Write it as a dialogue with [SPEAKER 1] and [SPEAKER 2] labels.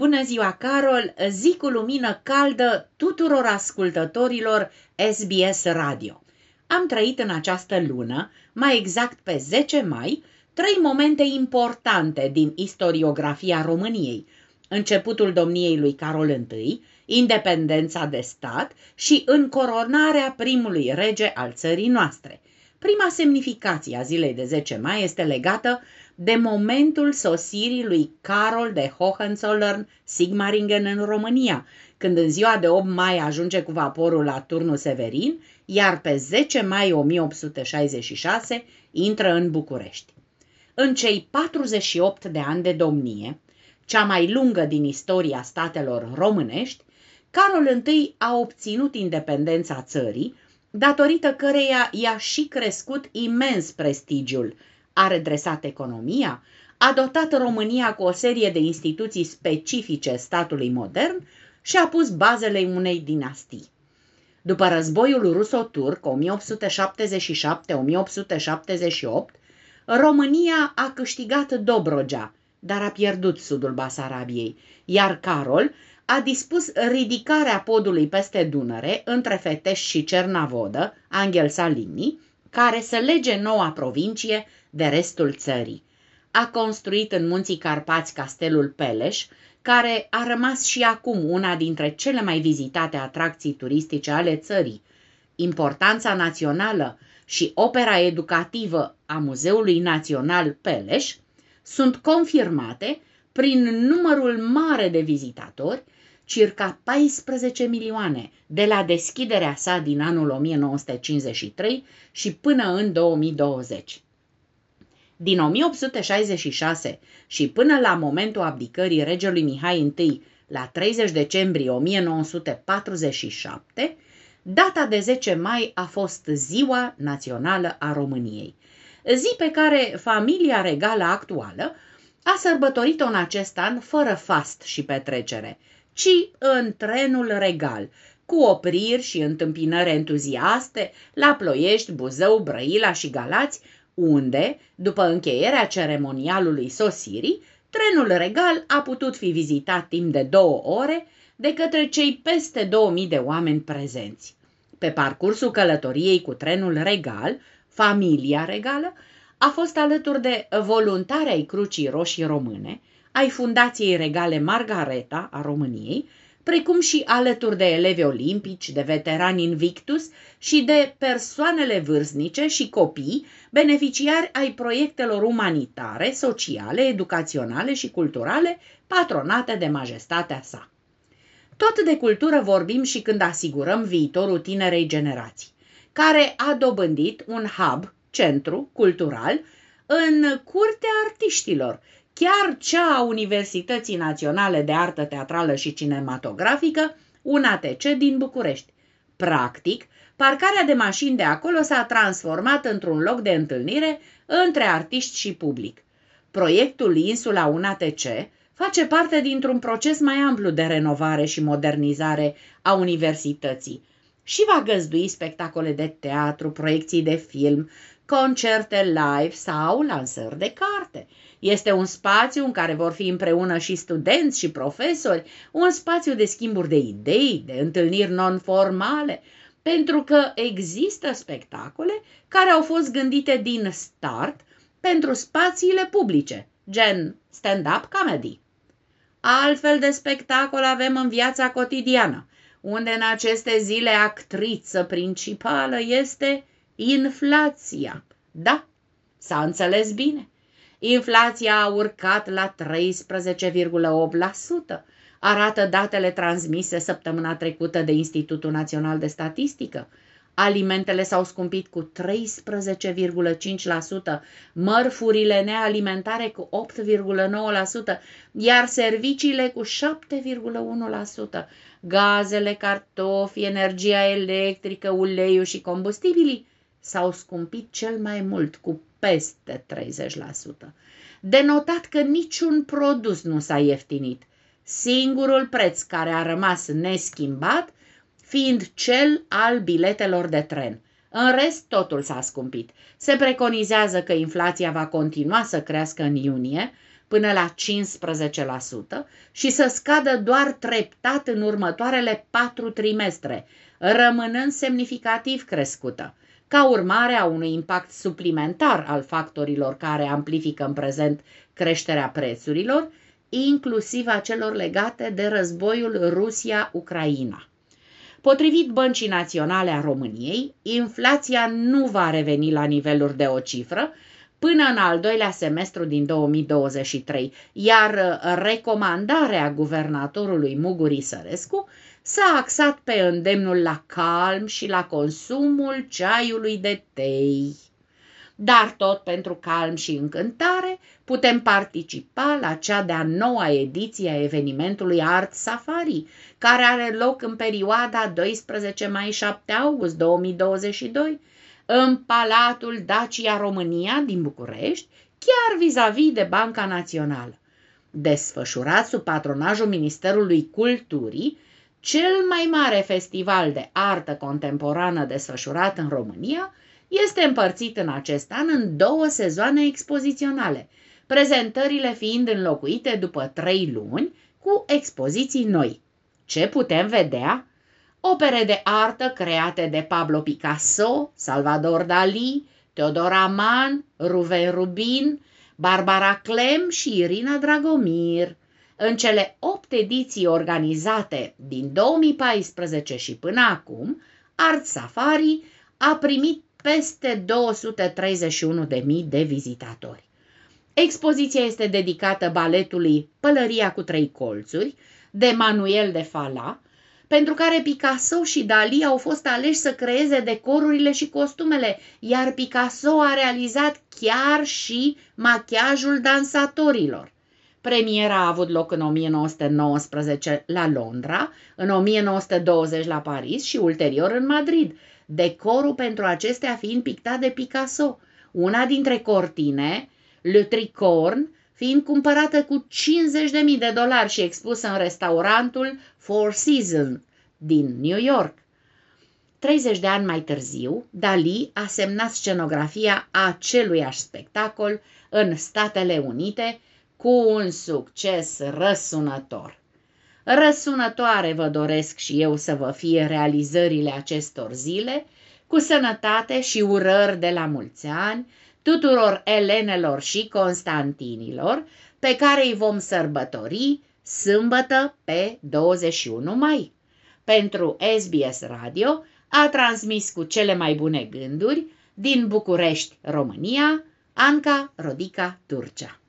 [SPEAKER 1] Bună ziua, Carol! Zi cu lumină caldă tuturor ascultătorilor SBS Radio. Am trăit în această lună, mai exact pe 10 mai, trei momente importante din istoriografia României. Începutul domniei lui Carol I, independența de stat și încoronarea primului rege al țării noastre. Prima semnificație a zilei de 10 mai este legată de momentul sosirii lui Carol de Hohenzollern Sigmaringen în România, când în ziua de 8 mai ajunge cu vaporul la turnul Severin, iar pe 10 mai 1866 intră în București. În cei 48 de ani de domnie, cea mai lungă din istoria statelor românești, Carol I a obținut independența țării, datorită căreia i-a și crescut imens prestigiul, a redresat economia, a dotat România cu o serie de instituții specifice statului modern și a pus bazele unei dinastii. După războiul ruso-turc 1877-1878, România a câștigat Dobrogea, dar a pierdut sudul Basarabiei, iar Carol a dispus ridicarea podului peste Dunăre între Fetești și Cernavodă, Angel Salini, care să lege noua provincie de restul țării. A construit în munții Carpați castelul Peleș, care a rămas și acum una dintre cele mai vizitate atracții turistice ale țării. Importanța națională și opera educativă a Muzeului Național Peleș sunt confirmate prin numărul mare de vizitatori, circa 14 milioane, de la deschiderea sa din anul 1953 și până în 2020. Din 1866 și până la momentul abdicării regelui Mihai I la 30 decembrie 1947, data de 10 mai a fost Ziua Națională a României, zi pe care familia regală actuală a sărbătorit-o în acest an fără fast și petrecere, ci în trenul regal, cu opriri și întâmpinări entuziaste la Ploiești, Buzău, Brăila și Galați, unde, după încheierea ceremonialului sosirii, trenul regal a putut fi vizitat timp de două ore de către cei peste 2000 de oameni prezenți. Pe parcursul călătoriei cu trenul regal, familia regală a fost alături de voluntari ai Crucii Roșii Române, ai Fundației Regale Margareta a României, precum și alături de elevi olimpici, de veterani Invictus și de persoanele vârstnice și copii, beneficiari ai proiectelor umanitare, sociale, educaționale și culturale patronate de majestatea sa. Tot de cultură vorbim și când asigurăm viitorul tinerei generații, care a dobândit un hub, centru cultural, în curtea artiștilor, chiar cea a Universității Naționale de Artă Teatrală și Cinematografică, UNATC din București. Practic, parcarea de mașini de acolo s-a transformat într-un loc de întâlnire între artiști și public. Proiectul Insula UNATC face parte dintr-un proces mai amplu de renovare și modernizare a universității și va găzdui spectacole de teatru, proiecții de film, concerte live sau lansări de carte. Este un spațiu în care vor fi împreună și studenți și profesori, un spațiu de schimburi de idei, de întâlniri non-formale, pentru că există spectacole care au fost gândite din start pentru spațiile publice, gen stand-up comedy. Altfel de spectacol avem în viața cotidiană, unde în aceste zile actriță principală este inflația. Da, s-a înțeles bine. Inflația a urcat la 13,8%, arată datele transmise săptămâna trecută de Institutul Național de Statistică. Alimentele s-au scumpit cu 13,5%, mărfurile nealimentare cu 8,9%, iar serviciile cu 7,1%. Gazele, cartofi, energia electrică, uleiul și combustibilii s-au scumpit cel mai mult, cu peste 30%. Denotat că niciun produs nu s-a ieftinit. Singurul preț care a rămas neschimbat fiind cel al biletelor de tren. În rest, totul s-a scumpit. Se preconizează că inflația va continua să crească în iunie, până la 15% și să scadă doar treptat în următoarele patru trimestre, rămânând semnificativ crescută, ca urmare a unui impact suplimentar al factorilor care amplifică în prezent creșterea prețurilor, inclusiv a celor legate de războiul Rusia-Ucraina. Potrivit Băncii Naționale a României, inflația nu va reveni la niveluri de o cifră până în al doilea semestru din 2023, iar recomandarea guvernatorului Muguri Sărescu s-a axat pe îndemnul la calm și la consumul ceaiului de tei. Dar tot pentru calm și încântare putem participa la cea de-a noua ediție a evenimentului Art Safari, care are loc în perioada 12 mai-7 august 2022 în Palatul Dacia România din București, chiar vis-a-vis -vis de Banca Națională. Desfășurat sub patronajul Ministerului Culturii, cel mai mare festival de artă contemporană desfășurat în România este împărțit în acest an în două sezoane expoziționale, prezentările fiind înlocuite după trei luni cu expoziții noi. Ce putem vedea? Opere de artă create de Pablo Picasso, Salvador Dali, Teodor Aman, Ruven Rubin, Barbara Clem și Irina Dragomir. În cele opt ediții organizate din 2014 și până acum, Art Safari a primit peste 231.000 de vizitatori. Expoziția este dedicată baletului Pălăria cu trei colțuri de Manuel de Fala, pentru care Picasso și Dali au fost aleși să creeze decorurile și costumele, iar Picasso a realizat chiar și machiajul dansatorilor. Premiera a avut loc în 1919 la Londra, în 1920 la Paris și ulterior în Madrid, decorul pentru acestea fiind pictat de Picasso. Una dintre cortine, Le Tricorn, fiind cumpărată cu 50.000 de dolari și expusă în restaurantul Four Seasons din New York. 30 de ani mai târziu, Dali a semnat scenografia aceluiași spectacol în Statele Unite cu un succes răsunător. Răsunătoare vă doresc și eu să vă fie realizările acestor zile, cu sănătate și urări de la mulți ani, tuturor elenelor și constantinilor, pe care îi vom sărbători sâmbătă pe 21 mai. Pentru SBS Radio a transmis cu cele mai bune gânduri din București, România, Anca Rodica Turcea.